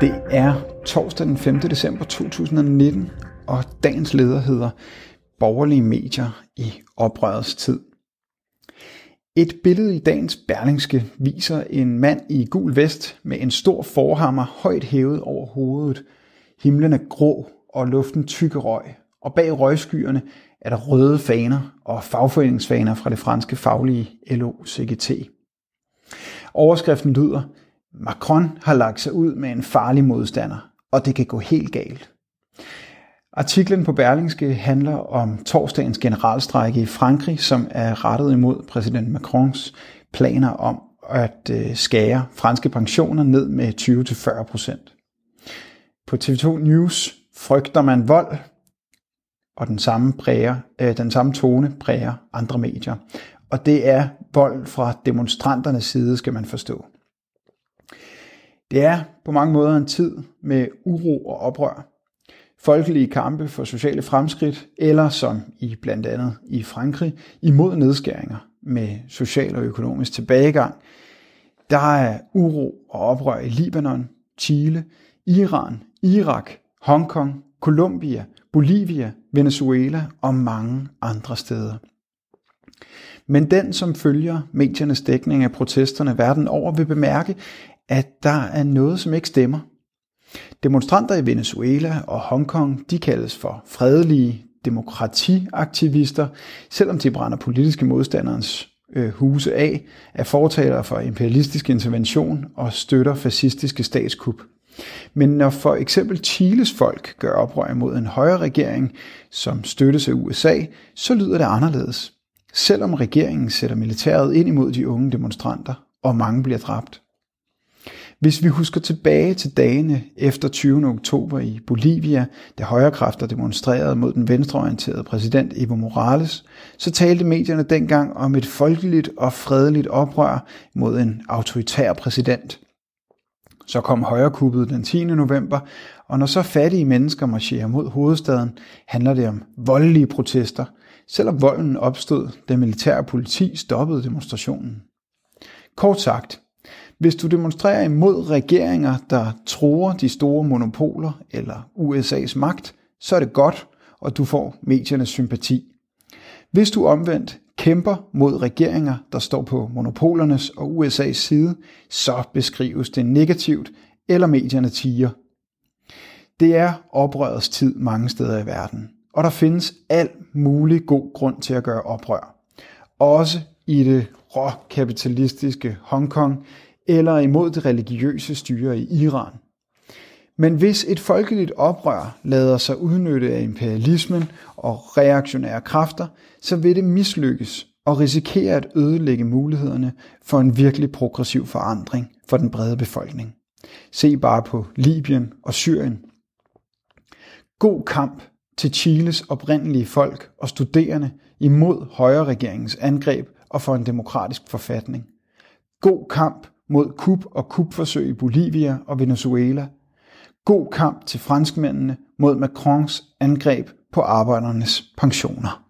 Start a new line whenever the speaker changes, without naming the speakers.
Det er torsdag den 5. december 2019, og dagens leder hedder Borgerlige medier i oprørets tid. Et billede i dagens Berlingske viser en mand i gul vest med en stor forhammer højt hævet over hovedet. Himlen er grå og luften tykke røg, og bag røgskyerne er der røde faner og fagforeningsfaner fra det franske faglige LO-CGT. Overskriften lyder, Macron har lagt sig ud med en farlig modstander, og det kan gå helt galt. Artiklen på Berlingske handler om torsdagens generalstrække i Frankrig, som er rettet imod præsident Macrons planer om at øh, skære franske pensioner ned med 20-40 procent. På TV2 News frygter man vold, og den samme, præger, øh, den samme tone præger andre medier. Og det er vold fra demonstranternes side, skal man forstå. Det er på mange måder en tid med uro og oprør. Folkelige kampe for sociale fremskridt, eller som i blandt andet i Frankrig, imod nedskæringer med social og økonomisk tilbagegang. Der er uro og oprør i Libanon, Chile, Iran, Irak, Hongkong, Colombia, Bolivia, Venezuela og mange andre steder. Men den, som følger mediernes dækning af protesterne verden over, vil bemærke, at der er noget, som ikke stemmer. Demonstranter i Venezuela og Hongkong, de kaldes for fredelige demokratiaktivister, selvom de brænder politiske modstanderens øh, huse af, er fortalere for imperialistisk intervention og støtter fascistiske statskup. Men når for eksempel Chiles folk gør oprør mod en højre regering, som støttes af USA, så lyder det anderledes. Selvom regeringen sætter militæret ind imod de unge demonstranter, og mange bliver dræbt. Hvis vi husker tilbage til dagene efter 20. oktober i Bolivia, da højrekræfter demonstrerede mod den venstreorienterede præsident Evo Morales, så talte medierne dengang om et folkeligt og fredeligt oprør mod en autoritær præsident. Så kom højrekuppet den 10. november, og når så fattige mennesker marcherer mod hovedstaden, handler det om voldelige protester, selvom volden opstod, da militær og politi stoppede demonstrationen. Kort sagt, hvis du demonstrerer imod regeringer, der tror de store monopoler eller USA's magt, så er det godt, og du får mediernes sympati. Hvis du omvendt kæmper mod regeringer, der står på monopolernes og USA's side, så beskrives det negativt, eller medierne tiger. Det er oprørets tid mange steder i verden, og der findes alt mulig god grund til at gøre oprør. Også i det råkapitalistiske Hongkong eller imod det religiøse styre i Iran. Men hvis et folkeligt oprør lader sig udnytte af imperialismen og reaktionære kræfter, så vil det mislykkes og risikere at ødelægge mulighederne for en virkelig progressiv forandring for den brede befolkning. Se bare på Libyen og Syrien. God kamp til Chiles oprindelige folk og studerende imod højre regeringens angreb og for en demokratisk forfatning. God kamp mod kup og kupforsøg i Bolivia og Venezuela. God kamp til franskmændene mod Macrons angreb på arbejdernes pensioner.